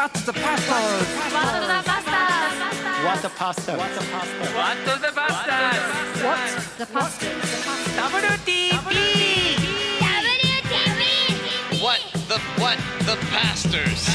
What's the pasta? What the pasta? What the pasta? What's the pasta? WTP! What the what the pastors?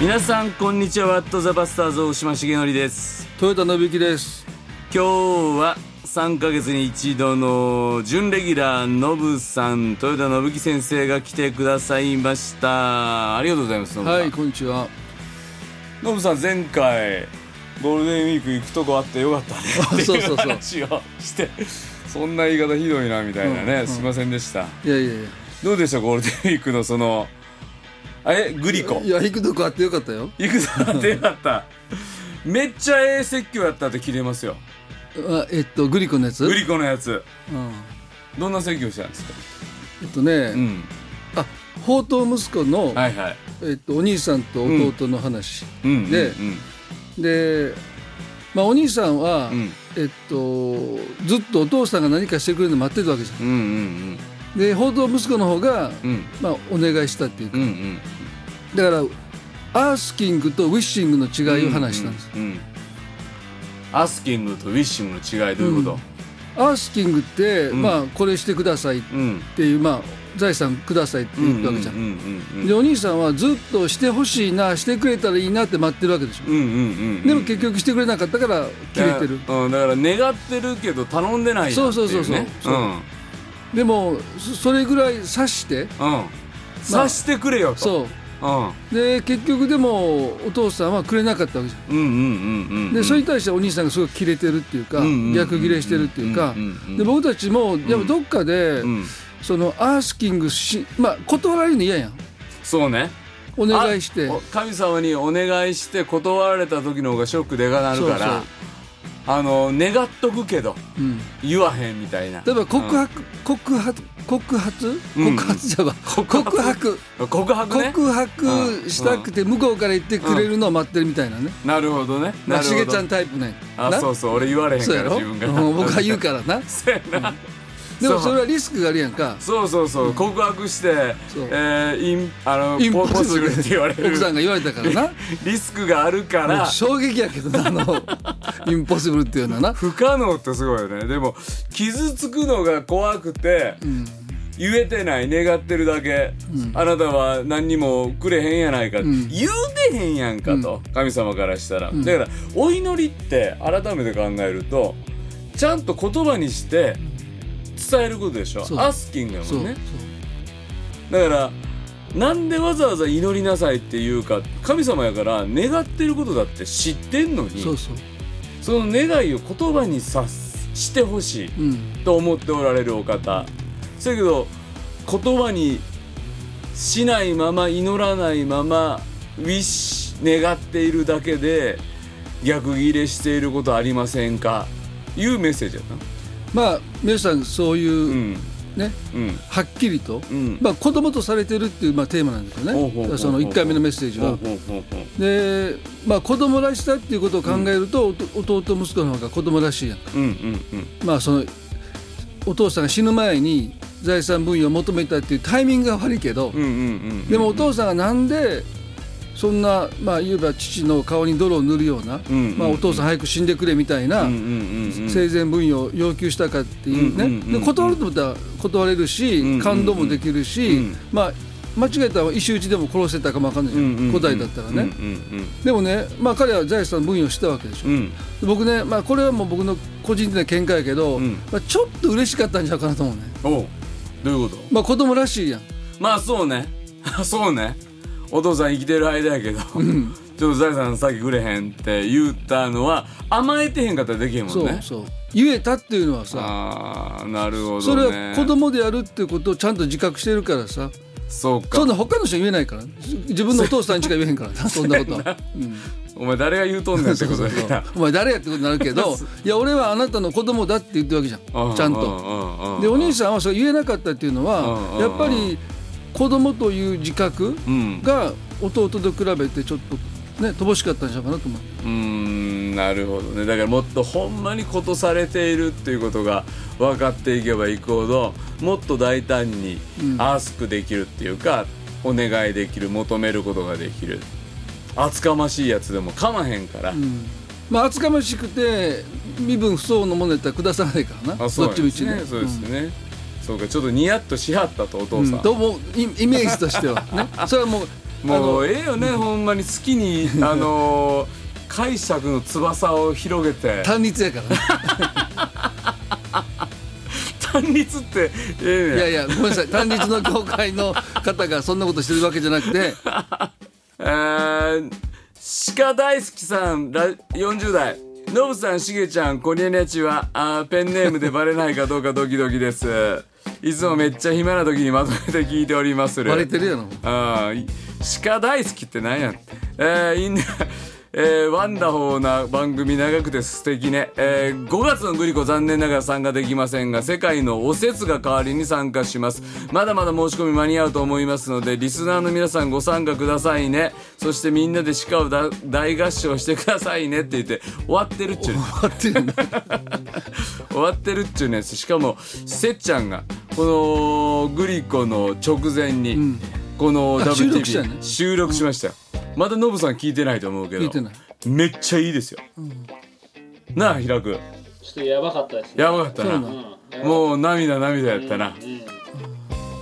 皆さんこんにちはワットザバスターズ大島重則です豊田信之です今日は3ヶ月に一度の準レギュラーノブさん豊田信樹先生が来てくださいました。ありがとうございますはいこんにちは。ノブさん前回ゴールデンウィーク行くとこあってよかったね。ってそうそう。そういう話をしてそんな言い方ひどいなみたいなね、うんうん。すいませんでした。いやいやいや。どうでしたゴールデンウィークのそのあれ？グリコ。いや行くとこあってよかったよ。行くぞってよかった。めっちゃええ説教やったって聞いてますよあえっとグリコのやつ？グリコのやつ。うん。どんな説教したんですか？えっとね、うん。あ宝刀息子の、はいはい。えっと、お兄さんと弟の話、うん。でで、まあ、お兄さんは、うん。えっと、ずっとお父さんが何かしてくれるの待ってるわけじゃうんうんん。で宝刀息子の方が、うん。まあ、お願いしたっていうか、うんうん。だからアースキングとウィッシングの違いを話したんです、うんうんアスキングとウィッシングの違いどういうこアースキングって、ん。まあ、これしてくださいっていう、まあ、財産くださいって言ったわけじゃん、でお兄さんはずっとしてほしいなしてくれたらいいなって待ってるわけでしょ、うんうんうんでも結局してくれなかったから切れてる。だからうん。だから願ってるけど頼んでないそうそうそうそう。うでもそそれぐらい察して。うん。してくれよと。そううん。で結局でもお父さんはくれなかったわけじゃん。うんうんうんうんでそれに対してお兄さんがすごいキレてるっていうかうんうんうん逆ギレしてるっていうか。うんで僕たちもやっぱどっかでうん。そのアースキングしまあ断られるの嫌やん。そうね。お願いして。神様にお願いして断られた時の方がショックでかなるからそうあの願っとくけどうん。言わへんみたいな。例えば告白告白告発うん。告発じゃば告白。うん 告白ね。告白したくて向こうから言ってくれるのを待ってるみたいなね。なるほどね。なしげちゃんタイプねあそうそう。俺言われへんから自分が。うん僕は言うからな。そうやなでもそれはリスクがあるやんか。そうそうそう。告白してえーインあのインポポッシブルって言われる。奥さんが言われたからな。リスクがあるから。衝撃やけどなあの。インポッシブルっていうのはな。不可能ってすごいよね。でも傷つくのが怖くて、言えてない願ってるだけ、あなたは何にもくれへんやないか、ん。言うてへんやんかと、神様からしたら、だからお祈りって改めて考えるとちゃんと言葉にして伝えることでしょ？アスキングやもんね。だからなんでわざわざ祈りなさいっていうか神様やから願ってることだって知ってんのにその願いを言葉にさしてほしいうん。と思っておられるお方。そやけど言葉にしないまま祈らないままウィッシュ願っているだけで逆ギレしていることありませんか？いうメッセージやったまあ皆さんそういう、うん。ねうん。はっきりと、うん。まあ子供とされてるっていうまあテーマなんですよね。その1回目のメッセージは。でまあ子供らしさっていうことを考えると、おと弟息子の方が子供らしいやんか。うんうんうん。まあそのお父さんが死ぬ前に財産分与を求めたっていうタイミングが悪いけど、うんうんうん。でもお父さんがなんでそんなまあ言えば父の顔に泥を塗るような、まあ、お父さん早く死んでくれみたいな、生前分与を要求したかっていうね、で断ると思ったら断れるし、感動もできるし、うんまあ間違えたら石打ちでも殺せたかもわかんないじゃん、うんうんうん古代だったらね、でもね、まあ、彼は財産分与したわけでしょ、うんうん。僕ね、まあ、これはもう僕の個人的な見解やけど、うん。まあ、ちょっと嬉しかったんちゃうかなと思うね。おう。どういうこと？まあ子供らしいやん。まあそうね。そうねお父さん生きてる間やけど、ちょっと財産先くれへんって言ったのは甘えてへんかったらできへんもんね。そうそう。言えたっていうのはさああなるほどね。それは子供でやるっていうことをちゃんと自覚してるからさ。そうか。そんな他の人に言えないから。自分のお父さんにしか言えへんからな そんなことは、うん。お前誰が言うとんねんってことだからお前誰やってことになるけど いや俺はあなたの子供だって言ってるわけじゃん。ちゃんと。とでお兄さんはそれ言えなかったっていうのうんはうんやっぱり子供という自覚うん。が弟と比べてちょっとね乏しかったんじゃないかなと思う。うーんなるほどね。だからもっとほんまにことされているっていうことが分かっていけばいくほどもっと大胆にうん。アースクできるっていうか、お願いできる求めることができる。厚かましいやつでもかまへんから、まあ厚かましくて身分不相応のものやったら下さないからな。あそうどっちみちね。ですねそうですね、そうかちょっとニヤッとしはったとお父うん。さん、と思うイイメージとしては。ねそれはもうあものうええよねほんまに好きに あのー解釈の翼を広げて。単立やからね。単立ってええねいやいやごめんなさい。単立の業界の方がそんなことしてるわけじゃなくて。えー、鹿大好きさんラ40代。ノブさんしげちゃんこにゃにゃちはあーペンネームでバレないかどうかドキドキですいつもめっちゃ暇な時にまとめて聞いておりまする。バレてるやろ。あーい鹿大好きってなんやえー、いいねえー、ワンダホーな番組長くて素敵ね、えー、5月のグリコ残念ながら参加できませんが世界のおせつが代わりに参加します。まだまだ申し込み間に合うと思いますのでリスナーの皆さんご参加くださいね。そしてみんなで鹿をだ大合唱してくださいねって言って終わってるっちゅうね終わってる 終わってるっちゅうねしかもせっちゃんがこのグリコの直前に、このあ WTV 収録しましたよ、まだノブさん聞いてないと思うけど。聞いてない。めっちゃいいですよ、なあ平くちょっとやばかったですね。やばかったな。そうなうん。もう涙涙やったな、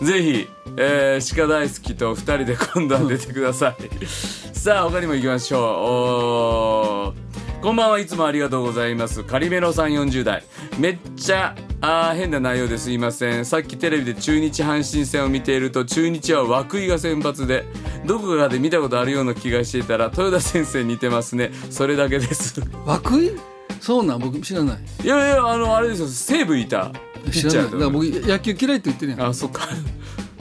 ぜひ、えー、鹿大好きと二人で今度は出てください。さあ他にも行きましょう。おーこんばんは。いつもありがとうございます。カリメロさん40代めっちゃあー変な内容ですいません。さっきテレビで中日阪神戦を見ていると中日は涌井が先発でどこかで見たことあるような気がしていたら豊田先生に似てますね。それだけです。涌井？そうなん？僕知らない。いやいやあのあれですよ。西武いた。ピッ知らないだから僕野球嫌いって言ってるやん。あそっか。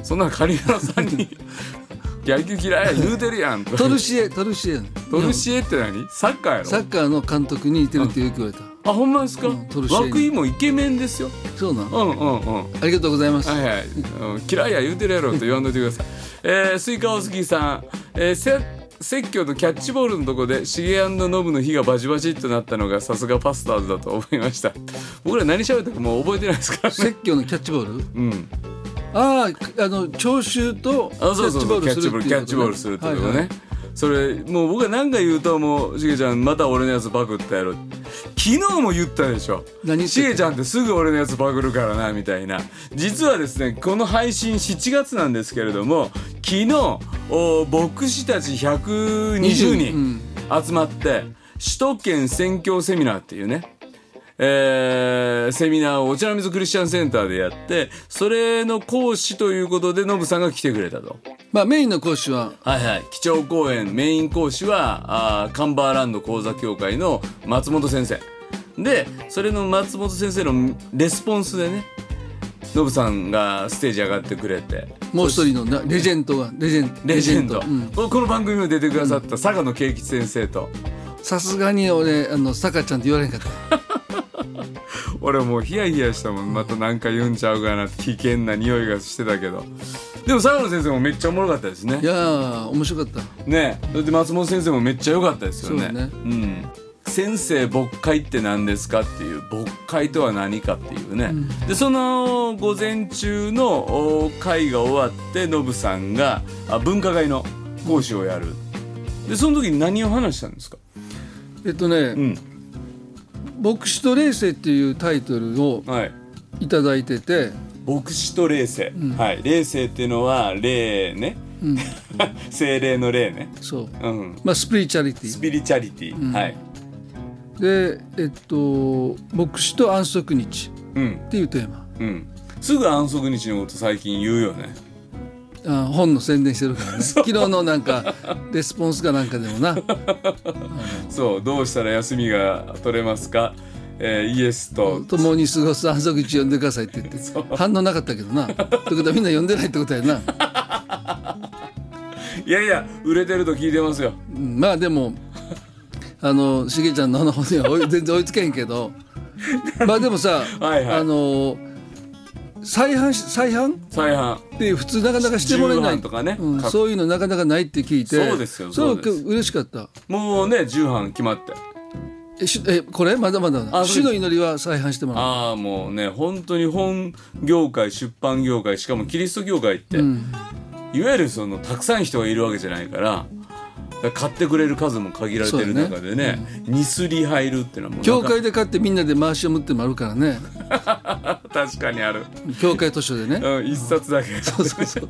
そんなカリメロさんに 野球嫌いや言うてるやん。トルシエトルシエ。トルシエって何？サッカーやろ？サッカーの監督に似てるってよく言われた。あほんまですか、うんトルシエに。涌井もイケメンですよ。そうなん？うんうんうん。ありがとうございます。はいはい、うん嫌いや言うてるやろと言わんといてください。えー、スイカお好きさん、えー、せ説教とキャッチボールのとこでシゲノブの火がバチバチっとなったのがさすがパスターズだと思いました。僕ら何喋ったかもう覚えてないですからね。説教のキャッチボール？うんあああの聴衆とキャッチボールキャッチボールするってことね、はいはい。それもう僕が何か言うともうしげちゃんまた俺のやつパクったやろ。昨日も言ったでしょ。しげちゃんってすぐ俺のやつパクるからなみたいな。実はですねこの配信7月なんですけれども昨日お牧師たち120人集まって首都圏宣教セミナーっていうねえーセミナーをお茶の水クリスチャンセンターでやってそれの講師ということでノブさんが来てくれたと。まあメインの講師は？はいはい、基調講演メイン講師はあーカンバーランド講座協会の松本先生。でそれの松本先生のレスポンスでねノブさんがステージ上がってくれて。もう一人のなレジェンドがレジェンレジェンド、うん。ここの番組にも出てくださった佐賀の慶吉先生と。さすがに俺あの坂ちゃんって言われへんかった 俺もうヒヤヒヤしたもん。また何か言うんちゃうかなって危険な匂いがしてたけど。でも佐賀の先生もめっちゃおもろかったですね。いやー面白かった。ね。だって松本先生もめっちゃ良かったですよね。そうね。ん。先生牧会って何ですかっていう牧会とは何かっていうね、でその午前中のお会が終わってノブさんがあ文化会の講師をやる。でその時に何を話したんですか？えっとねうん「牧師と霊世」っていうタイトルをはい。いただいてて。牧師と霊性、はい。霊性っていうのは霊ね、精霊の霊ね。そう。うん。まあスピリチュアリティ。スピリチャリティ、はい。でえっと「牧師と安息日」うん。っていうテーマ。うん。すぐ安息日のこと最近言うよねあ本の宣伝してるからね。昨日のなんかレスポンスかなんかでもな。そうどうしたら休みが取れますか、えーイエスと。共に過ごす安息日呼んでくださいって言って。反応なかったけどな。ってことはみんな呼んでないってことやな、いやいや売れてると聞いてますよ。うんまあでもあのしげちゃんのあの方には全然追いつけへんけど。まあでもさはいはい。あの再販し再販再販って普通なかなかしてもらえない。とかねかうん。そういうのなかなかないって聞いて。そうですよそうです。嬉しかった？もうね重版決まって。えしえこれ？まだまだ主の祈りは再販してもらう。ああもうね本当に本業界出版業界しかもキリスト業界って、いわゆるそのたくさん人がいるわけじゃないから買ってくれる数も限られてる中でねニスリ入るっていうのはもう教会で買ってみんなで回し読むってのもあるからね 確かにある、教会図書でね。うん、一冊だけ。そうそうそう。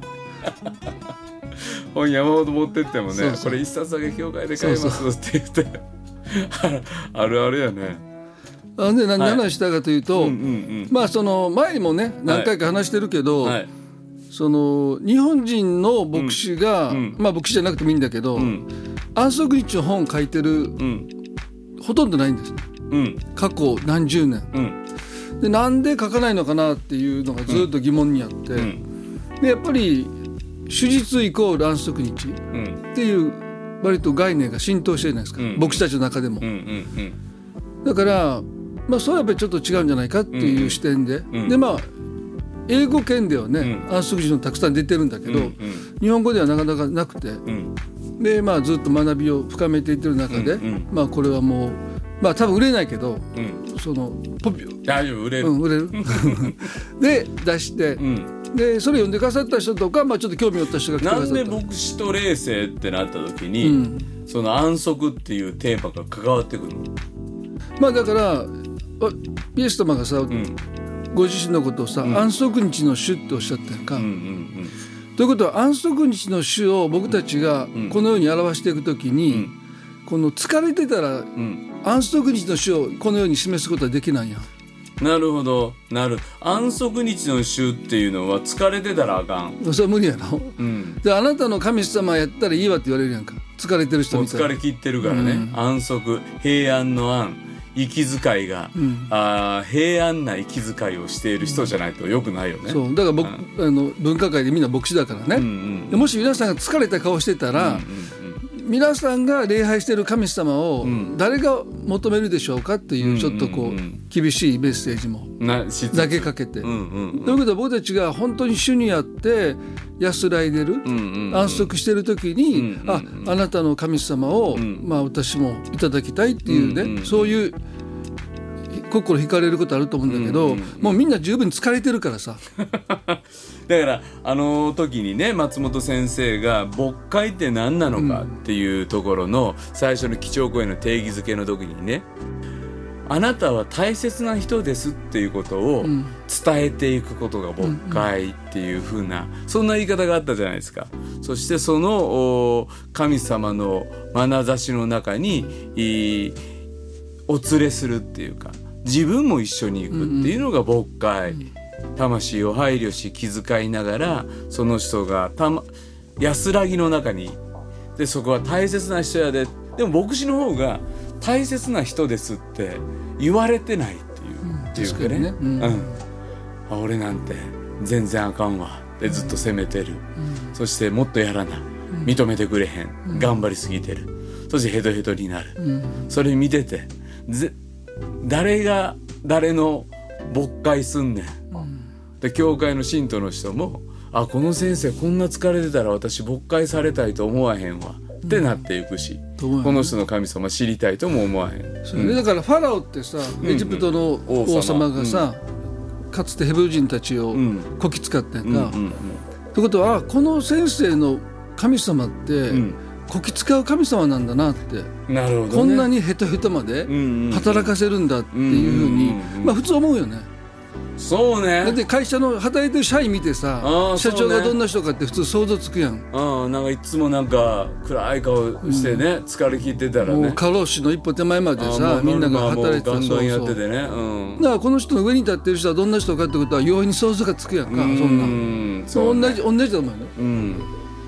本山ほど持ってってもねこれ一冊だけ教会で買いますって言って。あるあるやね。あで何はい。話したかというと、まあその前にもね何回か話してるけど、うんはい。その日本人の牧師が、ん。まあ牧師じゃなくてもいいんだけど、ん。安息日の本書いてるうん。ほとんどないんです。ねうん。過去何十年。うんでなんで書かないのかなっていうのがずっと疑問にあって、ん。でやっぱり手術イコール安息日。うん。っていう割と概念が浸透してるじゃないですか、うん。牧師たちの中でも、だからまあそれはやっぱりちょっと違うんじゃないかっていう視点で、ん。でまあ英語圏ではね、う安息日のたくさん出てるんだけど、うん日本語ではなかなかなくて。うん。でまあずっと学びを深めていってる中で、まあこれはもうまあ多分売れないけどうん。そのポピ大丈夫売れる。うん、売れる。で出して、うん。でそれ読んでくださった人とか、まあ、ちょっと興味を持った人が来てくなんださった。で牧師と霊性ってなった時に、うん。その安息っていうテーマが関わってくるの？まあだからあイエス様がさ、うん。ご自身のことをさ、安息日の主っておっしゃったやんか。うんうんということは安息日の主を僕たちがこのように表していくときに、この疲れてたらうんうん安息日の主をこのように示すことはできないやん。なるほど。なる。安息日の週っていうのは疲れてたらあかん、それは無理やろ。うん、であなたの神様やったらいいわって言われるやんか。疲れてる人みたいな。疲れ切ってるからね、安息平安の安息遣いが、あー平安な息遣いをしている人じゃないとよくないよね。そう。だから僕、あの文化界でみんな牧師だからね、うんうんでもし皆さんが疲れた顔してたら、皆さんが礼拝してる神様を誰が求めるでしょうかっていうちょっとこう厳しいメッセージも投げかけて。ということは僕たちが本当に主にあって安らいでる、安息してる時に、うんああなたの神様を、まあ、私もいただきたいっていうね、そういう心惹かれることあると思うんだけど、もうみんな十分疲れてるからさ。だからあの時にね松本先生が「牧会って何なのか」っていうところの最初の基調講演の定義づけの時にね「あなたは大切な人です」っていうことを伝えていくことが牧会っていう風なそんな言い方があったじゃないですか。そしてそのお神様の眼差しの中にいお連れするっていうか自分も一緒に行くっていうのが牧会。魂を配慮し気遣いながらその人がた、ま、安らぎの中に。でそこは大切な人やで。でも牧師の方が大切な人ですって言われてないっていう、っていうかね。確かにね。うん。あ俺なんて全然あかんわ。ってずっと責めてる、そしてもっとやらな。認めてくれへん、頑張りすぎてる。そしてヘトヘトになる、それ見ててぜ誰が誰の牧会すんねん、で教会の信徒の人もあこの先生こんな疲れてたら私牧会されたいと思わへんわ。ってなっていくし、うよねこの人の神様知りたいとも思わへん。それでだからファラオってさ、エジプトの王様。がさ、かつてヘブル人たちをん。こき使ったやんか。うんうんってことはあこの先生の神様って、んこき使う神様なんだなって、うんなるほど、ね、こんなにヘトヘトまでんうん働かせるんだっていうふうに、うんうんうんまあ普通思うよね。そうね。だって会社の働いてる社員見てさ社長がどんな人かって普通想像つくやん。うんなんかいつもなんか暗い顔してね、疲れ切ってたらね。もう過労死の一歩手前までさみんなが働いてたまあもうガンガンやっててね。うん。だからこの人の上に立ってる人はどんな人かってことは容易に想像がつくやんかそんなうんそうね。同じ同じだと思うよね。うん。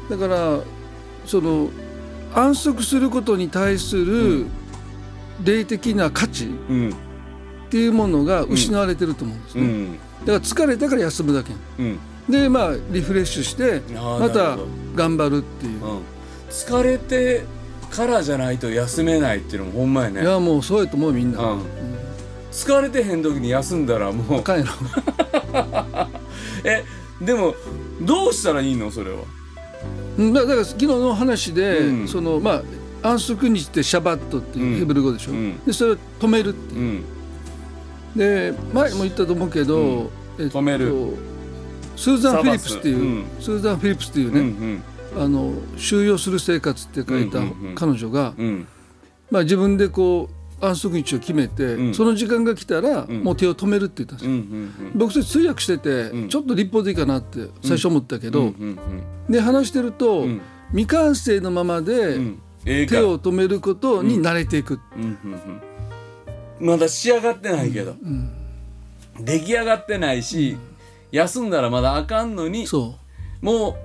だからその安息することに対する霊的な価値うん。っていうものが失われてると思うんですね、うん。だから疲れたから休むだけ。うん。でまあリフレッシュしてまた頑張るっていう、うん。疲れてからじゃないと休めないっていうのもほんまやね。いやもうそうやと思うみんな、うん。疲れてへん時に休んだらもう。あかんやろ えでもどうしたらいいの？それは。うんだだから昨日の話で、うん。そのまあ安息日ってシャバットっていうヘブル語でしょ、うん。でそれを止めるっていう。うん。で前も言ったと思うけど、えっと止める。スーザン・フィリップスっていう、うん。スーザン・フィリップスっていううんうね、ん。あの収容する生活って書いた彼女が、うん。まあ、自分でこう安息日を決めて、うん。その時間が来たら、ん。もう手を止めるって言ったん。ですよ、うんうん。僕それ通訳してて、うん。ちょっと立法的かなって最初思ったけど、で話してると、うん。未完成のままで手を止めることに慣れていく、まだ仕上がってないけど、出来上がってないし、休んだらまだあかんのにそもう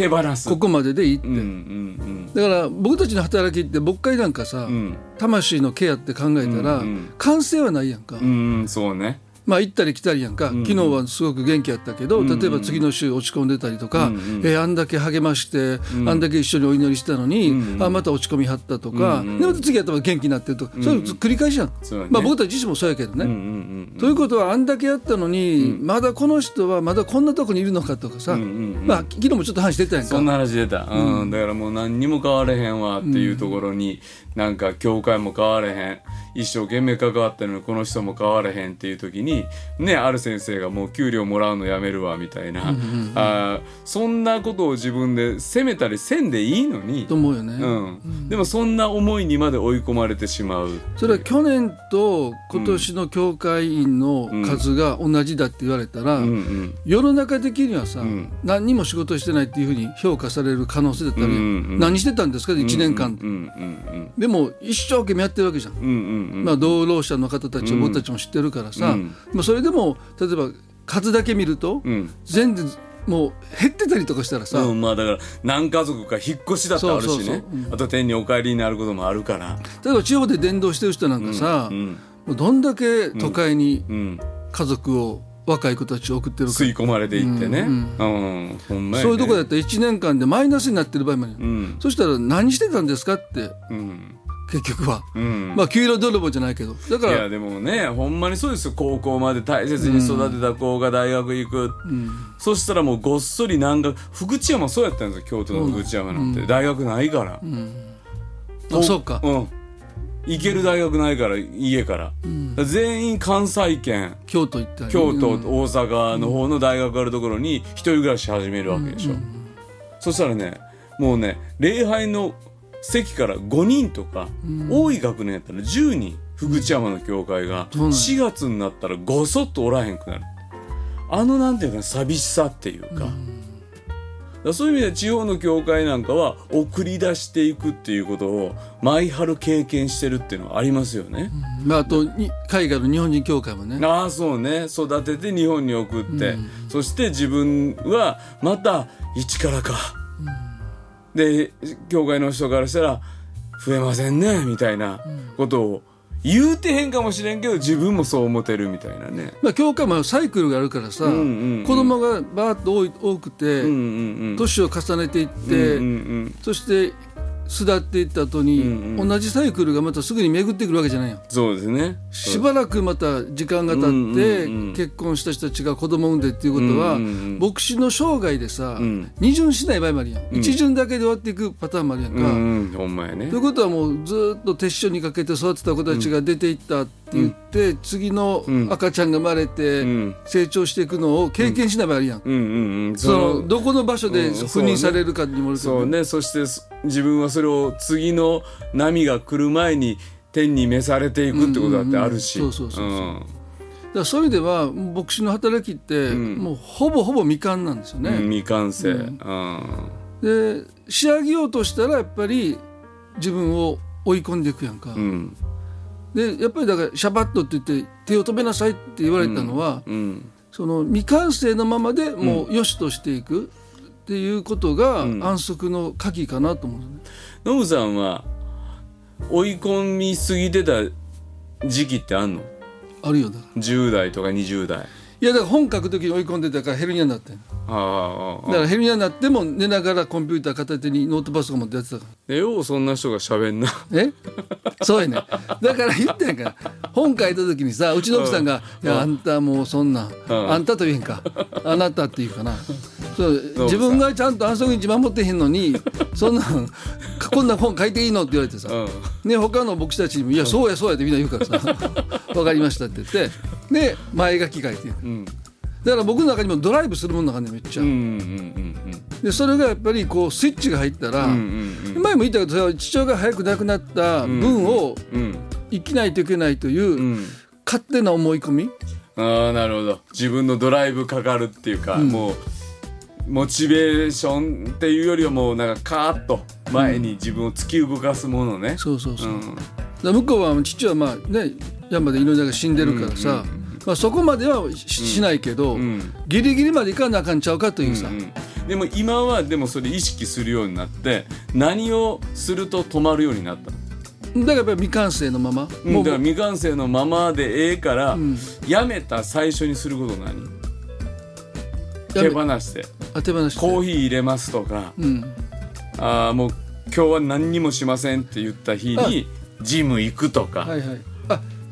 手放す。うここまででいいって、うんうんだから僕たちの働きって牧会なんかさ、うん。うん魂のケアって考えたら、うんうん完成はないやんか、うんそうねまあ行ったり来たりやんか、ん昨日はすごく元気やったけど、うん例えば次の週落ち込んでたりとか、うんうん。えーあんだけ励まして、あんだけ一緒にお祈りしたのに、うんうん。あまた落ち込みはったとか、うんうん。でまた次やったら元気になってるとか、そういうの繰り返しやん、ね。まあ、僕たち自身もそうやけどね。うんうんうんということはあんだけやったのに、まだこの人はまだこんなとこにいるのかとかさ、うんうんうん。まあ昨日もちょっと話出たやんか。そんな話出た、うん。だからもう何にも変われへんわっていうところに、なんか教会も変われへん一生懸命関わったのにこの人も変われへんっていう時にねある先生がもう給料もらうのやめるわみたいな、あーそんなことを自分で責めたりせんでいいのに。と、思うよね。うん。でもそんな思いにまで追い込まれてしまう。それは去年と今年の教会員の数が同じだって言われたら、うんうん。世の中的にはさ、ん。何にも仕事してないっていうふうに評価される可能性だったり、うんうん何してたんですか？1年間、うんうんでも一生懸命やってるわけじゃん、うん。うんうんうんまあ、同労者の方たちは僕たちも知ってるからさ、うん。まあ、それでも例えば数だけ見ると、うん。全然もう減ってたりとかしたらさ、うん、まあだから何家族か引っ越しだってあるしね。あと天にお帰りになることもあるから。例えば地方で伝道してる人なんかさ、うんもうどんだけ都会にうん。家族を、若い子たちを送ってるか、吸い込まれていってね、ううんん。ほんね。そういうとこだったら1年間でマイナスになってる場合もあるよ、うん。そしたら何してたんですかってうん結局は、うん。まあ給料泥棒じゃないけど。だからいやでもねほんまにそうですよ。高校まで大切に育てた子が大学行く、そしたらもうごっそりなんか福知山そうやったんですよ京都の福知山なんて、大学ないから、あそうか、うん。行ける大学ないから家から、全員関西圏。京都行ったり。京都、うん大阪の方の大学あるところに一人暮らし始めるわけでしょ、そしたらねもうね礼拝の席から5人とか、多い学年やったら10人福知山の教会がそうなん。や4月になったらごそっとおらへんくなる。あのなんていうか寂しさっていうか,、だからそういう意味で地方の教会なんかは送り出していくっていうことを毎春経験してるっていうのはありますよね。まあ、あとに海外の日本人協会もね。ああそうね。育てて日本に送って、そして自分はまた一からか、で教会の人からしたら増えませんねみたいなことを言うてへんかもしれんけど自分もそう思ってるみたいなね。まあ、教会もサイクルがあるからさ、んうんうん子供がバーッと多い多くて、うんうんうん。年を重ねていって、うんうん。そして巣立っていった後に、うんうん同じサイクルがまたすぐに巡ってくるわけじゃないよ。そうですね。しばらくまた時間が経って、うんうんうん結婚した人たちが子供を産んでっていうことは、うんうんうん牧師の生涯でさ、ん二巡しない場合もあるやん、一巡だけで終わっていくパターンもあるやんか。うんうんほんまやねという。ことはもうずっと手塩にかけて育てた子たちが出ていったって言って、次の赤ちゃんが生まれてん。成長していくのを経験しない場合あるやん。そのどこの場所でうん赴任されるかにもよるけどそうね。そしてそ自分はそれを次の波が来る前に天に召されていくってことだってあるし。うんうそうそうそう。そだからそういう意味では牧師の働きって、もうほぼほぼ未完なんですよね。うん未完成。うん。で仕上げようとしたらやっぱり自分を追い込んでいくやんか。うんでやっぱりだからシャバットって言って手を止めなさいって言われたのは、うんその未完成のままでもう良しとしていくっていうことがん。安息の鍵かなと思う、ね。ノブさんは追い込みすぎてた時期ってあんの？あるよだから。10代とか20代。いやだから本書く時に追い込んでたからヘルニアになってんだからヘルニアになっても寝ながらコンピューター片手にノートパソコン持ってやってたかでようそんな人が喋んな。らえ？そうやね。だから言ってんか。ら本書いた時にさうちの奥さんが「いやあんたもうそんな、ん。あんたと言えんか。あなたっていうかな。そう自分がちゃんと安息日守ってへんのにそんなんこんな本書いていいのって言われてさ、うん。ね、他の牧師たちにも「いやそうやそうや」ってみんな言うからさ「分かりました」って言って。で前書き書いてうんだから僕の中にもドライブするものがねめっちゃ、うんうんうんでそれがやっぱりこうスイッチが入ったら、うんうんうん。前も言ったけどさ父親が早く亡くなった分をうん。生きないといけないという、うん。勝手な思い込み？ああなるほど。自分のドライブかかるっていうか、ん。もうモチベーションっていうよりはもうなんかカーッと前に自分を突き動かすものね、そうそうそう、うん向こうは父はまあね山で命が死んでるからさ、まあ、そこまではし,、しないけど、ん。ギリギリまでいかなあかんちゃうかというさ、うんでも今はでもそれ意識するようになって何をすると止まるようになったの？だからやっぱり未完成のまま、うんもうだから未完成のままでええから、ん。やめた最初にすること何？手放して。あ手放して。コーヒー入れますとか、うん、あーもう今日は何にもしませんって言った日にジム行くとか、はいはい。あ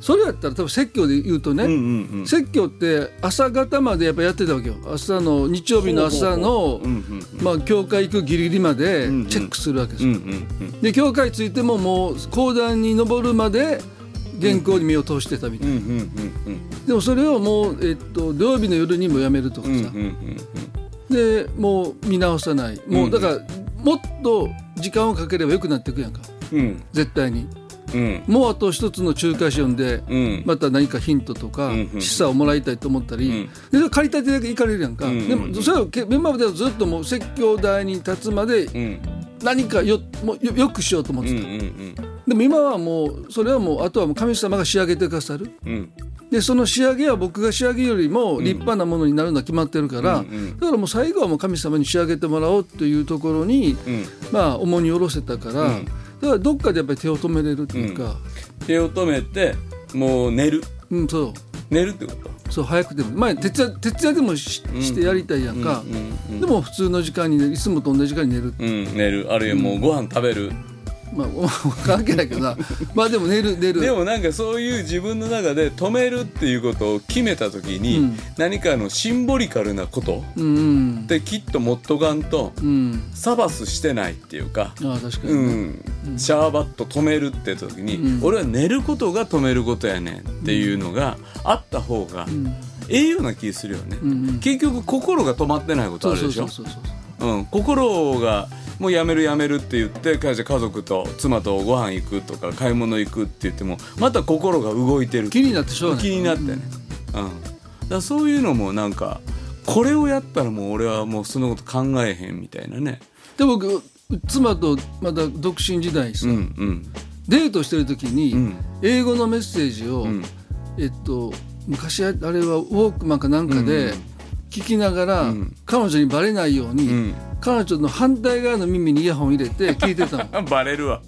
それやったら多分説教で言うとね、うんうんうん説教って朝方までやっぱやってたわけよ。朝の日曜日の朝のうんうんまあ教会行くギリギリまでんうんチェックするわけです。よ、うんうんうん。で教会着いてももう講談に登るまで原稿に目を通してたみたいな、うんうんうんでもそれをもう、えっと、土曜日の夜にもやめるとかさ、うんうんうんでもう見直さない。もうんうだからもっと時間をかければよくなっていくやんか。うん。絶対にうん。もうあと一つの仲介書読んで、うん。また何かヒントとかうんうん。示唆をもらいたいと思ったり、で借りたてだけ行かれるやんか、うん。でもそれをけメンバーではずっともう説教台に立つまでうん。何かよもうよよくしようと思っうんうてた、ん。でも今はもうそれはもうあとはもう神様が仕上げてくださる。うん。でその仕上げは僕が仕上げよりも立派なものになるのは決まってるから、うんうん。だからもう最後はもう神様に仕上げてもらおうというところに、うん。まあ重荷を下ろせたから、うんだからどっかでやっぱり手を止めれるっていうか、手を止めてもう寝る。うんそう。寝るってこと？そう早くても。前徹夜徹夜でもししてやりたいやんか、うんうんでも普通の時間にいつもと同じ時間に寝る、うん寝る。あるいはもうご飯食べるまあ 関係ないけどな。まあでも寝る寝る。でもなんかそういう自分の中で止めるっていうことを決めた時に、うん。何かのシンボリカルなことってきっと持っとかんとうん。サバスしてないっていうか、ああ確かうにね、ん、シャーバット止めるって時に、うん。俺は寝ることが止めることやねんっていうのがあった方がん。ええような気するよね、うんうん。結局心が止まってないことあるでしょ？心がもうやめるやめるって言って会社家族と妻とご飯行くとか買い物行くって言ってもまた心が動いてる。気になってしょうがない。気になってね、うん、だそういうのもなんかこれをやったらもう俺はもうそのこと考えへんみたいなね。で僕妻とまだ独身時代にさ、うんうん。デートしてる時に、うん。英語のメッセージを、ん。えっと昔あれはウォークマンかなんかでうん聞きながら、ん。彼女にバレないように、ん彼女の反対側の耳にイヤホン入れて聞いてたの。あ バレるわ。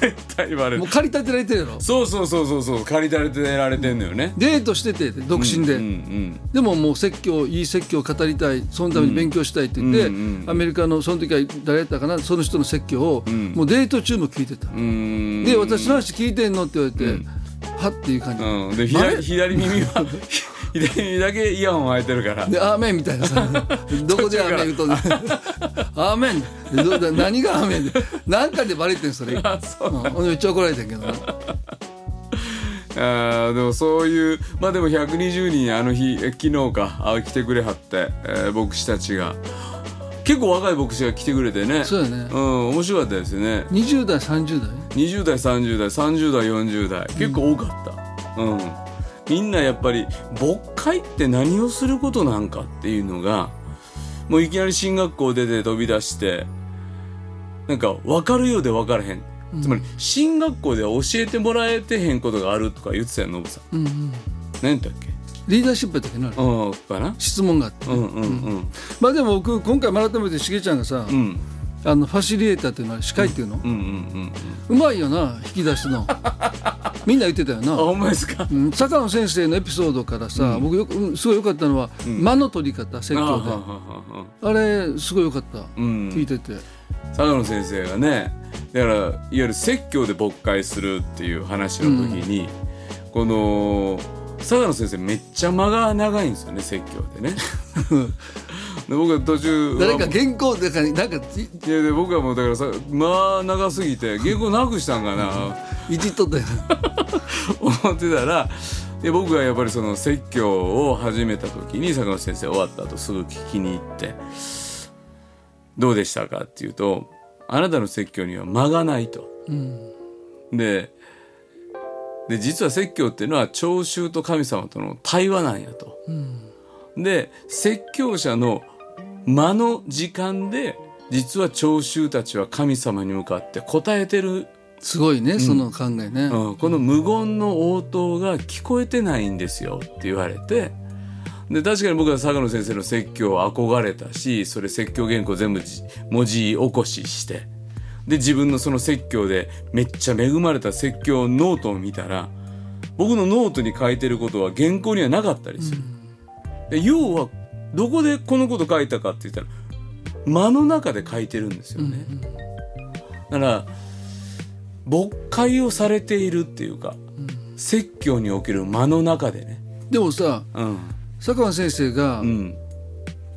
絶対バレる。もう借り立てられてるやろ。そうそうそうそうそう。借りられてられてんのよね。デートしてて独身で、うんうんでももう説教いい説教を語りたいそのために勉強したいって言って、うんうんうん。アメリカのその時は誰やったかなその人の説教を、ん。もうデート中も聞いてた、うん。うんで私の話聞いてんのって言われて、はっていう感じ、うん、で左耳は 左耳だけイヤホン入ってるから。で、アーメンみたいな。さ、どこでアーメン言うとアーメン。でどうだ何がアーメンで、なんかでバレてんそれ。あそう。うん、俺めっちゃ怒られてんけどな。あーでもそういうまあでも120人あの日え昨日かあ来てくれはって、えー牧師たちが。結構若い牧師が来てくれてね。そうやね。うん面白かったですよね。20代、30代？20代30代30代40代。結構多かった。うん、みんなやっぱり牧会って何をすることなんかっていうのがもういきなり進学校出て飛び出してなんか分かるようで分からへん、つまり進学校では教えてもらえてへんことがあるとか言ってたよノブさん。うんうん。何だっけ？リーダーシップやったっけ？な、質問があって。うん。うんうん。まあでも僕、今回改めてしげちゃんがさ、うんあの、ファシリエーターっていうのは司会っていうの、うんうんうんうまいよな、引き出すの。みんな言ってたよな。あほんまですか？うん、坂野先生のエピソードからさ、僕よく、うんすごい良かったのは、間の取り方、説教で。あれ、すごい良かった。うん聞いてて。佐野先生がねだからいわゆる説教で牧会するっていう話の時に、この佐野先生めっちゃ間が長いんですよね説教でね で僕は途中は誰か原稿だからなんかいいやで僕はもうだからさ間長すぎて原稿なくしたんかないじっとったよ 思ってたらで僕がやっぱりその説教を始めた時に坂本先生終わった後すぐ聞きに行って「どうでしたか?」って言うと「あなたの説教には間がない」と。でで実は説教っていうのは聴衆と神様との対話なんやと。で説教者の間の時間で実は聴衆たちは神様に向かって答えてるすごいね、その考えね。うん、この無言の応答が聞こえてないんですよって言われてで確かに僕は坂野先生の説教憧れたしそれ説教原稿全部じ文字起こししてで自分のその説教でめっちゃ恵まれた説教ノートを見たら僕のノートに書いてることは原稿にはなかったりする。で要はどこでこのこと書いたかって言ったら間の中で書いてるんですよね。だから牧会をされているっていうか、説教における間の中でね。でもさ、うん。坂間先生がうん。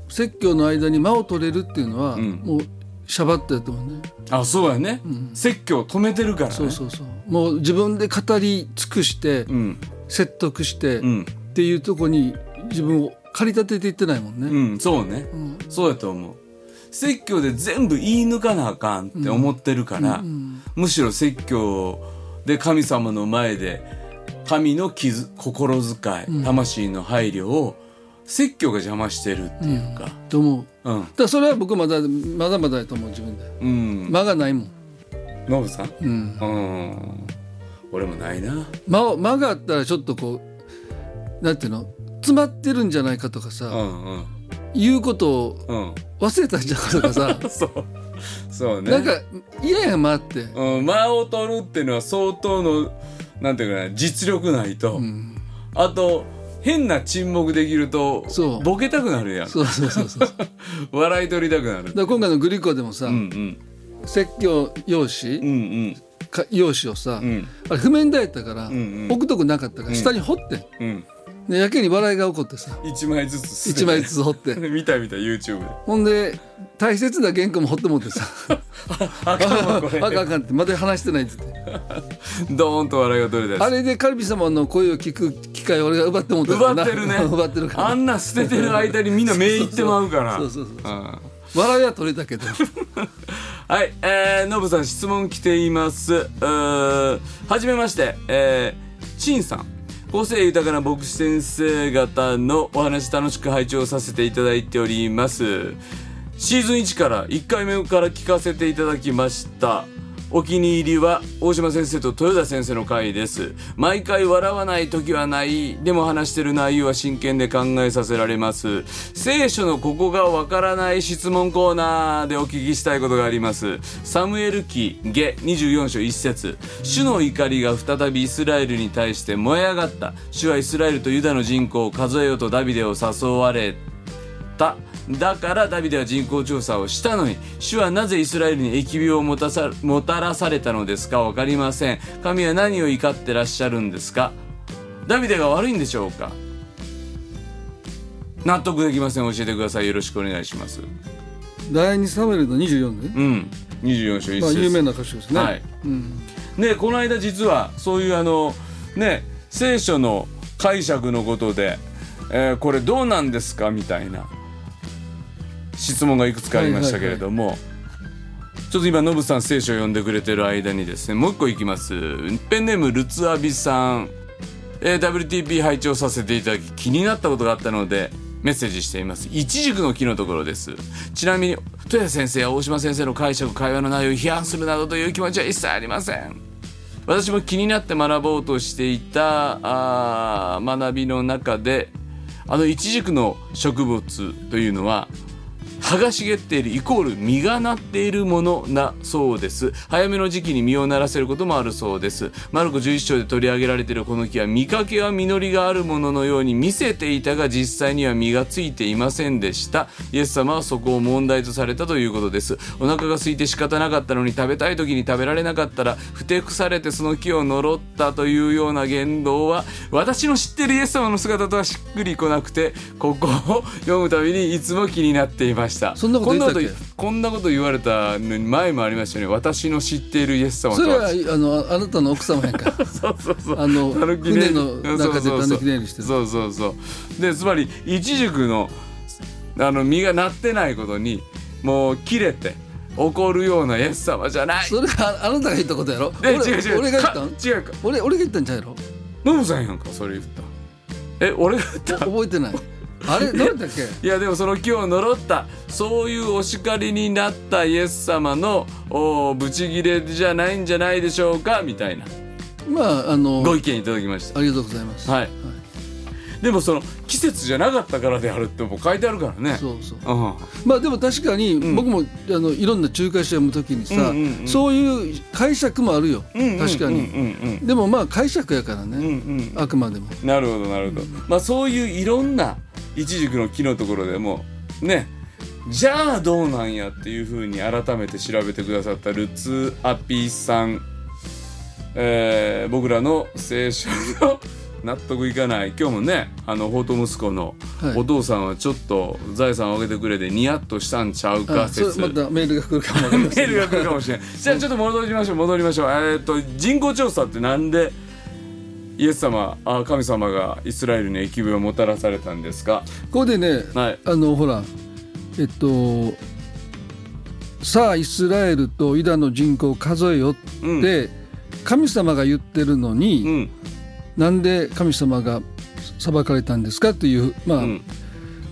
説教の間に間を取れるっていうのは、んもうシャバットやと思うね。あ、そうやね。説教を止めてるからね。そうそうそう。もう自分で語り尽くして、うん。説得して、うん。っていうとこに自分を駆り立てていってないもんね。うん、そうね。そうやと思う。説教で全部言い抜かなあかんって思ってるから、むしろ説教で神様の前で神の傷心遣い、魂の配慮を説教が邪魔してるっていうか。と思う。うん。だからそれは僕まだまだまだやと思う自分で。うん。間がないもん。ノブさん？うん。うん。俺もないな。間を間があったらちょっとこうなんていうの？詰まってるんじゃないかとかさ、うんうん。言うことをうん。忘れたんじゃないかとかさ そう。そうね。なんか嫌や間って。うん、間を取るっていうのは相当の、なんていうかな、実力ないと。うんあと、変な沈黙できるとそう、ボケたくなるやん。そうそうそうそう。笑い取りたくなる。ら今回のグリコでもさ、うんうん。説教用紙、うんうん。か用紙をさ、うんあれ譜面台やったから、んうん置くとこなかったから下に掘って、うん。でやけに笑いが起こってさ一枚ずつ一枚ずつ掘って 見た見た YouTube で。ほんで大切な原稿も掘ってもってさ あかんわこあかんあれ。かんってまだ話してないっつって ドーンと笑いが取れた。あれで神様の声を聞く機会を俺が奪ってもって奪ってるね奪ってるからあんな捨ててる間にみんな目いってまうから。そうそうそううん笑いは取れたけどはい、えー、ノブさん質問来ています。はじめまして、えー、チンさん。個性豊かな牧師先生方のお話楽しく拝聴させていただいております。シーズン1から1回目から聞かせていただきました。お気に入りは大島先生と豊田先生の回です。毎回笑わない時はない。でも話してる内容は真剣で考えさせられます。聖書のここがわからない質問コーナーでお聞きしたいことがあります。サムエル記下24章1節主の怒りが再びイスラエルに対して燃え上がった。主はイスラエルとユダの人口を数えようとダビデを誘われただからダビデは人口調査をしたのに主はなぜイスラエルに疫病をもたさもたらされたのですか分かりません。神は何を怒ってらっしゃるんですか？ダビデが悪いんでしょうか？納得できません。教えてください。よろしくお願いします。第2サムエルの24ね、うん。24章1節、まあ、有名な歌手ですね、はい。うん、ねこの間実はそういうあのね聖書の解釈のことで、えーこれどうなんですか？みたいな質問がいくつかありましたけれども、ちょっと今ノブさん聖書を読んでくれてる間にですねもう一個いきます。ペンネームルツアビさん、えー WTP 拝聴させていただき気になったことがあったのでメッセージしています。一軸の木のところです。ちなみに豊田先生や大島先生の解釈会話の内容を批判するなどという気持ちは一切ありません。私も気になって学ぼうとしていたあー学びの中であの一軸の植物というのは葉が茂っているイコール実がなっているものなそうです。早めの時期に実をならせることもあるそうです。マルコ11章で取り上げられているこの木は見かけは実りがあるもののように見せていたが実際には実がついていませんでした。イエス様はそこを問題とされたということです。お腹が空いて仕方なかったのに食べたい時に食べられなかったらふてくされてその木を呪ったというような言動は私の知ってるイエス様の姿とはしっくりこなくてここを読むたびにいつも気になっていましたした。そんなこと言ったっけ？こんなこと言われたのに前もありましたね。私の知っているイエス様とそれははあのあなたの奥様やんか。そうそうそう。あの船の中でたぬき寝入りしてる。そうそうそう。でつまり一軸のあの実がなってないことにもう切れて怒るようなイエス様じゃない。それはああなたが言ったことやろ？で俺違う違う。俺が言ったん？か違うか。俺俺が言ったんちゃうやろ？ノブさんやんかそれ言った。え俺が言った？覚えてないあれ何だっけ？いやでもその今日呪った。そういうお叱りになったイエス様のおブチギレじゃないんじゃないでしょうか？みたいな。まああのご意見いただきました。ありがとうございます。はい、でもその季節じゃなかったからであるってもう書いてあるからね。そうそう。うん。まあでも確かに僕も、あのいろんな仲介者を読むときにさ、うん。うん。うんそういう解釈もあるよ、うん確かに、でもまあ解釈やからね、うんうんあくまでも。なるほどなるほど、まあそういういろんな一軸の木のところでもねじゃあどうなんやっていうふうに改めて調べてくださったルツアピさん、えー僕らの聖書の納得いかない。今日もねあの法と息子のはい。お父さんはちょっと財産を上げてくれてニヤッとしたんちゃうか説。またメールが来るかも メールが来るかもしれない。じゃあちょっと戻りましょう。戻りましょう。えーっと人口調査ってなんでイエス様あ神様がイスラエルに疫病をもたらされたんですか？ここでね、はい。あのほらえっとさあイスラエルとユダの人口を数えよって、神様が言ってるのに、うんなんで神様が裁かれたんですか？というまあ、うん。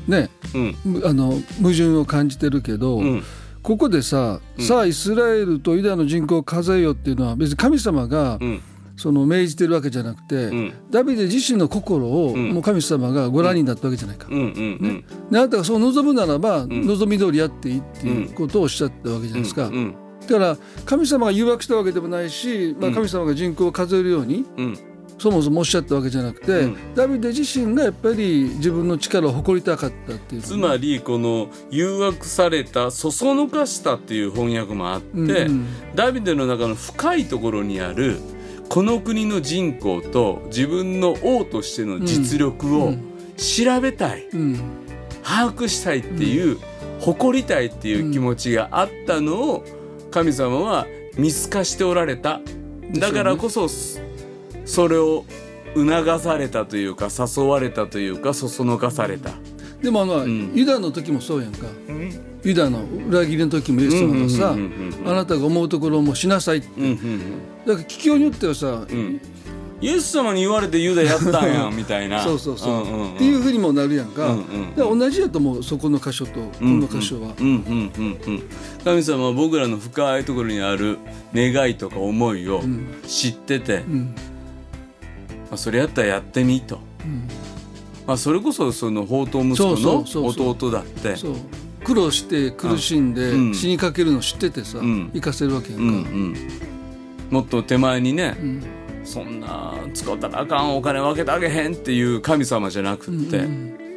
ね。うん。むあの矛盾を感じてるけど、うん。ここでさ、さあイスラエルとユダの人口を数えよっていうのは別に神様が、うん。その命じてるわけじゃなくて、ん。ダビデ自身の心を、ん。もう神様がご覧になったわけじゃないか。うんうんであなたがそう望むならば、望み通りやっていいっていうことをおっしゃったわけじゃないですか。だから神様が誘惑したわけでもないし、まあ、神様が人口を数えるように、うんそもそもおっしゃったわけじゃなくて、うん。ダビデ自身がやっぱり自分の力を誇りたかったっていう。つまりこの誘惑されたそそのかしたっていう翻訳もあって、うん。うんダビデの中の深いところにあるこの国の人口と自分の王としての実力を調べたい、うん。把握したいっていう、誇りたいっていう気持ちがあったのを神様は見透かしておられた。だからこそそそれを促されたというか誘われたというかそそのかされた。でもあの、ん。ユダの時もそうやんか、ユダの裏切りの時もイエス様がさ、うんうんうんうんあなたが思うところもしなさいって。うんうんうん。だから聞きようによってはさ、うん。イエス様に言われてユダやったんやんみたいな。そうそうそう,、んんん。っていうふうにもなるやんか、うんうんだから同じやと思うそこの箇所とこの箇所は、うんうんうんうん神様は僕らの深いところにある願いとか思いを知ってて、ん。まあ、それやったらやってみと、まあ、それこそその宝刀息子の弟だって。苦労して苦しんでうん。死にかけるの知っててさ、ん。生かせるわけやんか、うんうん。もっと手前にね、そんな使ったらあかんお金分けてあげへんっていう神様じゃなくって、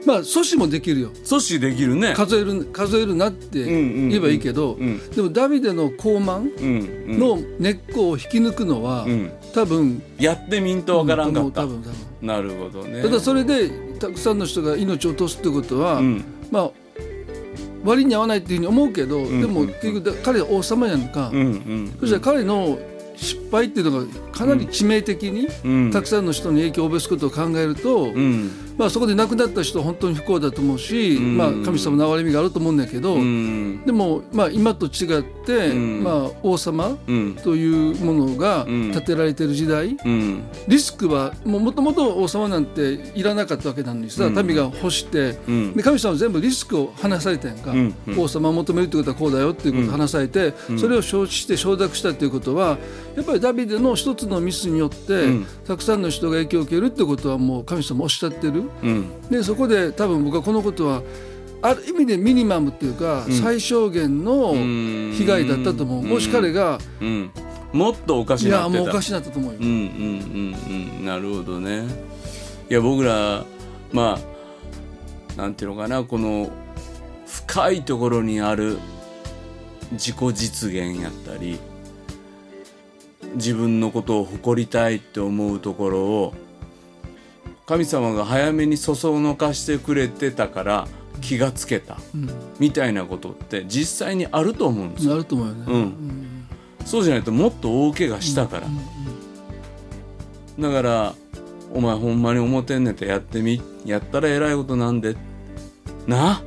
まあ阻止もできるよ。阻止できるね。数える数えるなってんうん言えばいいけど、ん。でもダビデの高慢うんうん。の根っこを引き抜くのは、ん多分やってみんとわからんかった、多分多分なるほどね。ただそれでたくさんの人が命を落とすってことは、ん。まあ割に合わないっていうふうに思うけど、んでも結局だ彼は王様やんか、うんうんそしたら彼の失敗っていうのがかなり致命的に、うん。たくさんの人に影響を及ぼすことを考えると、うんまあ、そこで亡くなった人は本当に不幸だと思うし、ん。まあ、神様の憐れみがあると思うんだけど、うん。でも、まあ、今と違って、ん。まあ、王様うん。というものがん。建てられてる時代、うん。リスクはもともと王様なんていらなかったわけなのにさ、民が欲して、うん。で神様は全部リスクを話されたやんか、ん。王様を求めるってことはこうだよっていうことを話されて、それを承知して承諾したっていうことはやっぱりダビデの一つのミスによって、ん。たくさんの人が影響を受けるってことはもう神様おっしゃってる。うん。でそこで多分僕はこのことはある意味でミニマムっていうか、最小限の被害だったと思う、もし彼が、うん。もっとおかしいやもうおかしいなったと思うよ、うんうんうんうん。なるほどね。いや僕らまあなんていうのかなこの深いところにある自己実現やったり自分のことを誇りたいって思うところを神様が早めにそそのかしてくれてたから気がつけた、みたいなことって実際にあると思うんですよ。なると思うよね、うん。そうじゃないともっと大怪我したから、だから「お前ほんまに思ってんねんてやってみやったらえらいことなんで。な？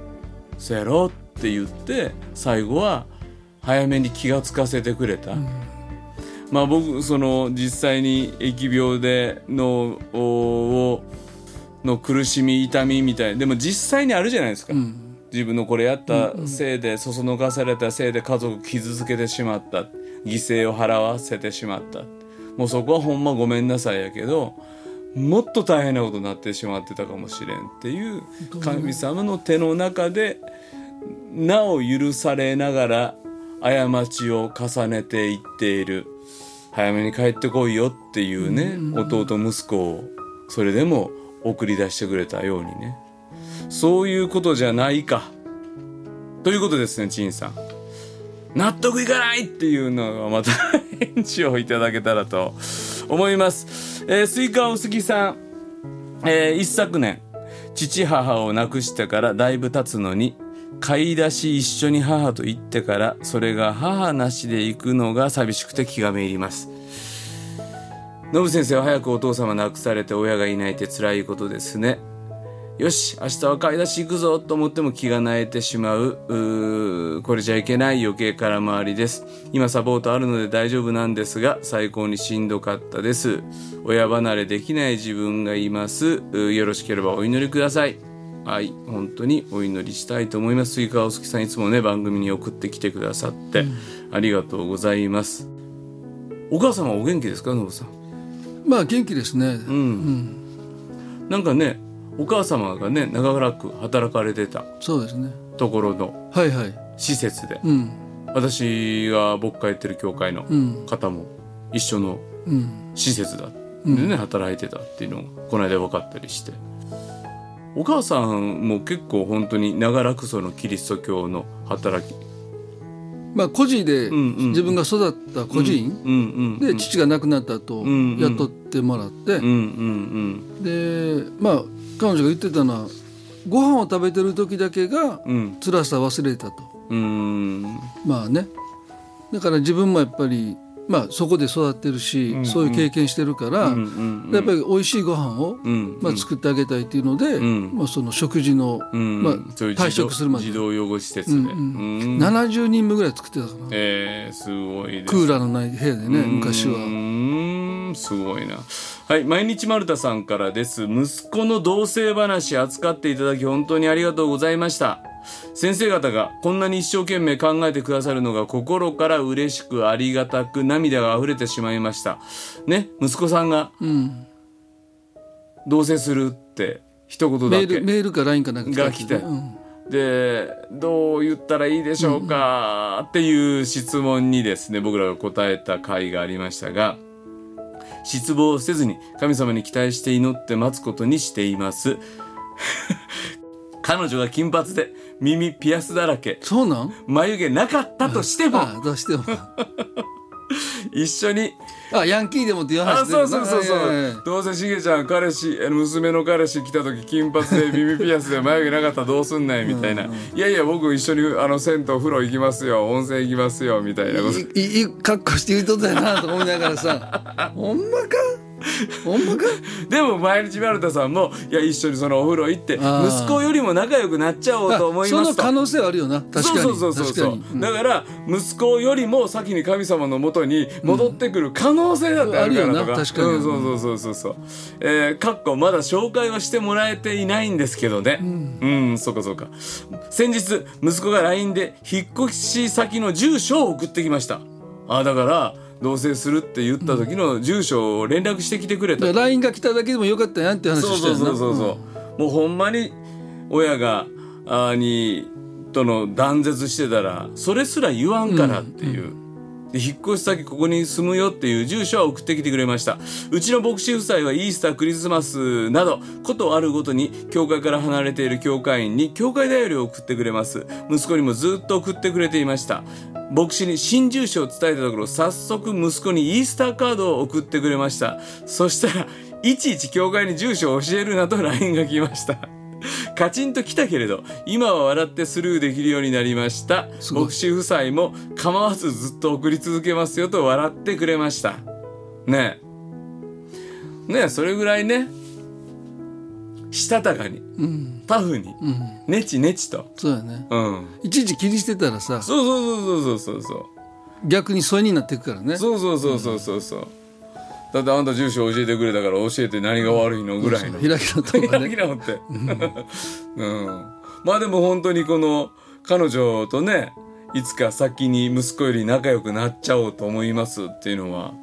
そやろ」って言って最後は早めに気がつかせてくれた、まあ僕その実際に疫病で脳をの苦しみ痛みみたいでも実際にあるじゃないですか、自分のこれやったせいで、そそのかされたせいで家族傷つけてしまった。犠牲を払わせてしまった。もうそこはほんまごめんなさいやけどもっと大変なことになってしまってたかもしれんっていう神様の手の中でなお許されながら過ちを重ねていっている早めに帰ってこいよっていうね、弟息子をそれでも送り出してくれたようにね。そういうことじゃないか。ということですね陳さん。納得いかないっていうのがまた返事をいただけたらと思います、えースイカお好きさん、えー一昨年父母を亡くしてからだいぶ経つのに買い出し一緒に母と行ってからそれが母なしで行くのが寂しくて気がめいります。ノブ先生は早くお父様亡くされて親がいないって辛いことですね。よし明日は買い出し行くぞと思っても気が萎えてしまう。うこれじゃいけない余計空回りです。今サポートあるので大丈夫なんですが最高にしんどかったです。親離れできない自分がいます。よろしければお祈りください。はい本当にお祈りしたいと思います。スイカお好きさんいつもね番組に送ってきてくださって、ありがとうございます。お母様お元気ですかノブさん？まあ元気ですね、なんかねお母様がね長らく働かれてたそうですね。ところのはいはい。施設で、うん。私が僕がやってる教会のん。方も一緒のうん。施設だでね、働いてたっていうのがこの間分かったりしてお母さんも結構本当に長らくそのキリスト教の働き。まあ孤児で自分が育った孤児院、で父が亡くなった後、雇ってもらって、でまあ彼女が言ってたのはご飯を食べてる時だけが辛さ忘れたと。うん。まあね。だから自分もやっぱりまあそこで育ってるし、そういう経験してるから、うんうんやっぱり美味しいご飯を、うんまあ、作ってあげたいっていうので、ん。まあ、その食事の、うん。まあ、退職するまで。児童養護施設で、うんうん。70人分ぐらい作ってたかな、えー、すごいです。クーラーのない部屋でね昔うは。ーんすごいなはい毎日丸太さんからです。息子の同棲話扱っていただき本当にありがとうございました。先生方がこんなに一生懸命考えてくださるのが心から嬉しくありがたく涙が溢れてしまいました。ね息子さんがうん、同棲するって一言だけ。メールメールか LINE かなんかが来て。うんでどう言ったらいいでしょうか。っていう質問にですね僕らが答えた回がありましたが失望せずに神様に期待して祈って待つことにしています。彼女が金髪で耳ピアスだらけ。そうなん？眉毛なかったとしても。ああどうしても 一緒に。あヤンキーでもっていうあ話そうそうそうそう。どうせしげちゃん彼氏娘の彼氏来た時金髪で耳ピアスで眉毛なかったらどうすんないみたいな、いやいや僕一緒にあの銭湯風呂行きますよ。温泉行きますよみたいなこと。いいいい格好して言うとったよなと思いながらさ。ほんまか？ほんまかでも毎日丸田さんもいや一緒にそのお風呂行って息子よりも仲良くなっちゃおうと思いそますと。の可能性はあるよな。確かに。そうそうそうそうそう。だから息子よりも先に神様のもとに戻ってくる可能性だってあるからとか,、あるよな。確かに。うん、そうそうそうそうそう。えー、かっこまだ紹介はしてもらえていないんですけどね。うん、そうかそうか。先日息子が LINE で引っ越し先の住所を送ってきました。あだから同棲するって言った時の住所を連絡してきてくれた。LINE が来ただけでもよかったやんって話そうそうそうそうそう、もうほんまに親があーにとの断絶してたらそれすら言わんからっていう、で引っ越し先ここに住むよっていう住所は送ってきてくれました。うちの牧師夫妻はイースタークリスマスなどことあるごとに教会から離れている教会員に教会だよりを送ってくれます。息子にもずっと送ってくれていました。牧師に新住所を伝えたところ早速息子にイースターカードを送ってくれました。そしたらいちいち教会に住所を教えるなと LINE が来ました。カチンときたけれど今は笑ってスルーできるようになりました。牧師夫妻も構わずずっと送り続けますよと笑ってくれました。ねえ。ねえそれぐらいねしたたかにうん。タフにうん。ネチネチと。そうやね。うん。いちいち気にしてたらさ。そうそうそうそうそうそう。逆に疎遠になっていくからね。そうそうそうそうそうそうだってあんた住所教えてくれたから教えて何が悪いのぐらいの。開きのとこが開きね直って、うん、まあでも本当にこの彼女とねいつか先に息子より仲良くなっちゃおうと思いますっていうのは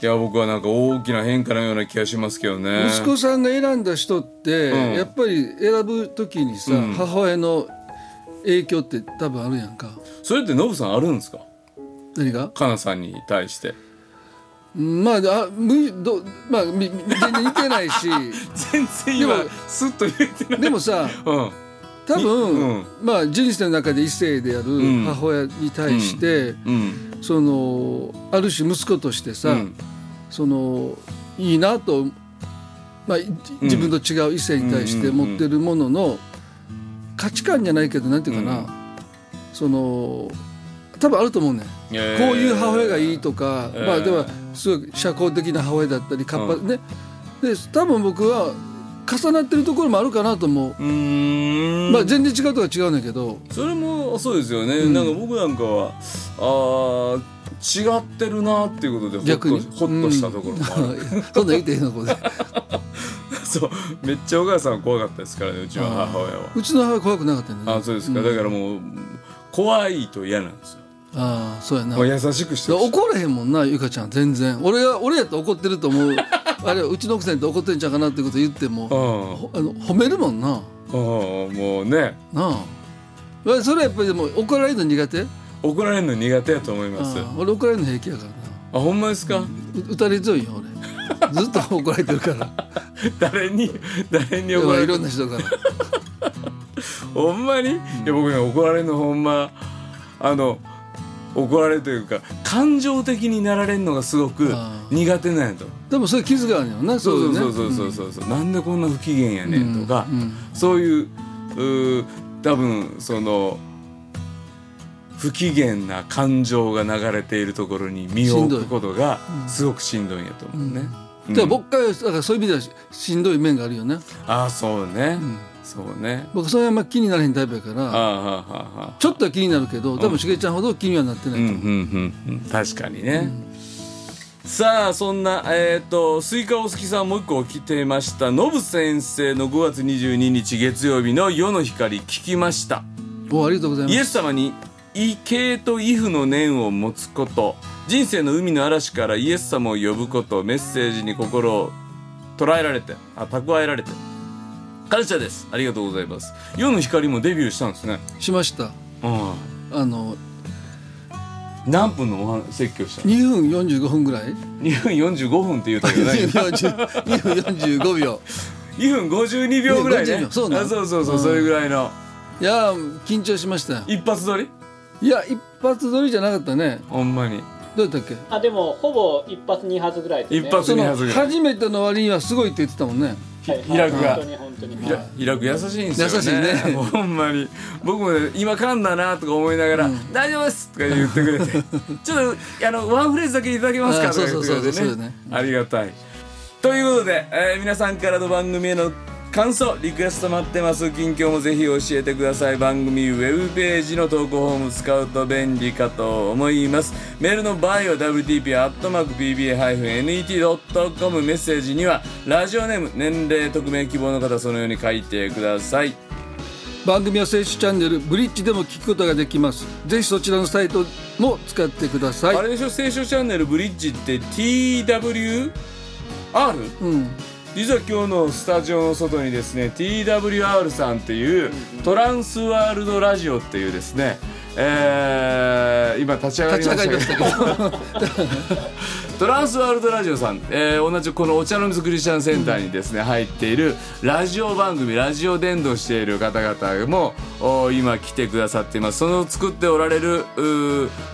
いや僕はなんか大きな変化のような気がしますけどね。息子さんが選んだ人って、うん。やっぱり選ぶ時にさ、うん。母親の影響って多分あるやんか。それってノブさんあるんですか？何が？かなさんに対してまああむどまあみみ全然似てないし。全然今でもスッと言えてない。でもさうん。多分、うん。まあ人生の中で異性であるん。母親に対して、うん。そのある種息子としてさ、うん。そのいいなと、まあ、い自分と違う異性に対して持ってるものの価値観じゃないけどなんていうかな、うん。その多分あると思うねこういう母親がいいとか、えーまあではすごい社交的な母親だったり活発、うん。ね。で多分僕は重なってるところもあるかなと思う、まあ全然違うとは違うんだけど。それもそうですよね、うん。なんか僕なんかはあー違ってるなっていうことでほっと逆に？ほっとしたところもある、うん。そんなん言ってへんのこれ。そうめっちゃお母さんは怖かったですからねうちの母親は。うちの母は怖くなかったんだね。あそうですか、んだからもう怖いと嫌なんですよああそうやな。優しくしてほしい。怒らへんもんなゆかちゃん。全然。俺が俺やったら怒ってると思う。あれうちの奥さんやったら怒ってんちゃうかなってこと言ってもあの褒めるもんな。うんもうね。なあ。まあそれはやっぱりでも怒られるの苦手？怒られるの苦手やと思います。ああ俺怒られるの平気やからな。あほんまですか、う打たれ強いよ俺。ずっと怒られてるから。誰に誰に怒られるいろんな人から。ほんまに、いや僕ね怒られるのほんまあの怒られるというか感情的になられるのがすごくあ苦手なんやとでもそれ傷があるよなそうそういそうそうそうそう、なんでこんな不機嫌やねんとか、うんうんそういううー多分その不機嫌な感情が流れているところに身を置くことがすごくしんどいんやと思うね。うんでも僕からだからそういう意味ではししんどい面があるよねああそうね、んそうね。僕それはあんま気になれへんタイプやかあらちょっとは気になるけど多分しげちゃんほど気にはなってないと。思う、うんうんうんうん。確かにね、さあそんなえっ、とスイカお好きさんもう一個来てました。ノブ先生の5月22日月曜日の夜の光聞きました。おありがとうございます。イエス様に畏敬と畏怖の念を持つこと。人生の海の嵐からイエス様を呼ぶこと。メッセージに心を捉えられてあ蓄えられて感謝です。ありがとうございます。夜の光もデビューしたんですね。しました。うんあの何分のお話説教したの？2分45分ぐらい？2分45分って言うたけど2ない分40 2分45秒。2分52秒ぐらい2ね分52秒そうあそうそうそう、うん。それぐらいの。いやー緊張しました。よ一発撮り？いや一発撮りじゃなかったね。ほんまに。どうやったっけ？あでもほぼ一発二発ぐらいですね。一発二発ぐらい。初めての割にはすごいって言ってたもんねはい開くが。本当に本当に。ひら開く優しいんですよね。優しいね。ほんまに。僕もね今噛んだなとか思いながら「大丈夫です」とか言ってくれて「ちょっとあのワンフレーズだけいただけますか」あとか言ってくれてね。ありがたい。ということで、えー皆さんからの番組への感想リクエスト待ってます。近況もぜひ教えてください。番組ウェブページの投稿フォーム使うと便利かと思います。メールの場合は wtp.pba-net.com メッセージにはラジオネーム年齢匿名希望の方そのように書いてください。番組は聖書チャンネルブリッジでも聞くことができます。ぜひそちらのサイトも使ってください。あれでしょ？聖書チャンネルブリッジって TWR? うん実は今日のスタジオの外にですね TWR さんっていうトランスワールドラジオっていうですね、えー今立ち上がりましたけど。したけど。トランスワールドラジオさん、えー同じこのお茶の水クリスチャンセンターにですね、入っているラジオ番組ラジオ伝道している方々もお今来てくださっています。その作っておられる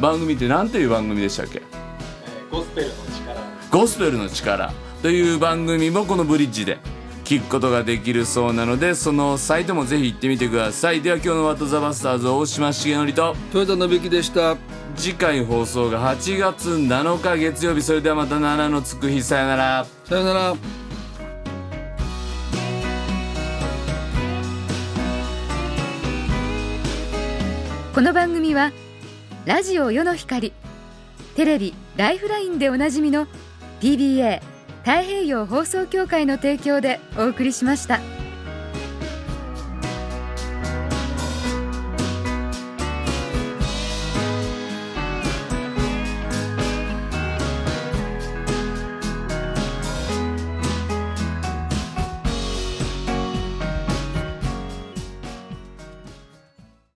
番組って何ていう番組でしたっけ？えーゴスペルの力。ゴスペルの力という番組もこのブリッジで聞聞くことができるそうなのでそのサイトもぜひ行ってみてください。では今日の「ワット・ザ・バスターズ」大島重則と豊田信之でした。次回放送が8月7日月曜日それではまた7のつく日。さよなら。さよなら。この番組はラジオ世の光テレビ「ライフライン」でおなじみの PBA 太平洋放送協会の提供でお送りしました。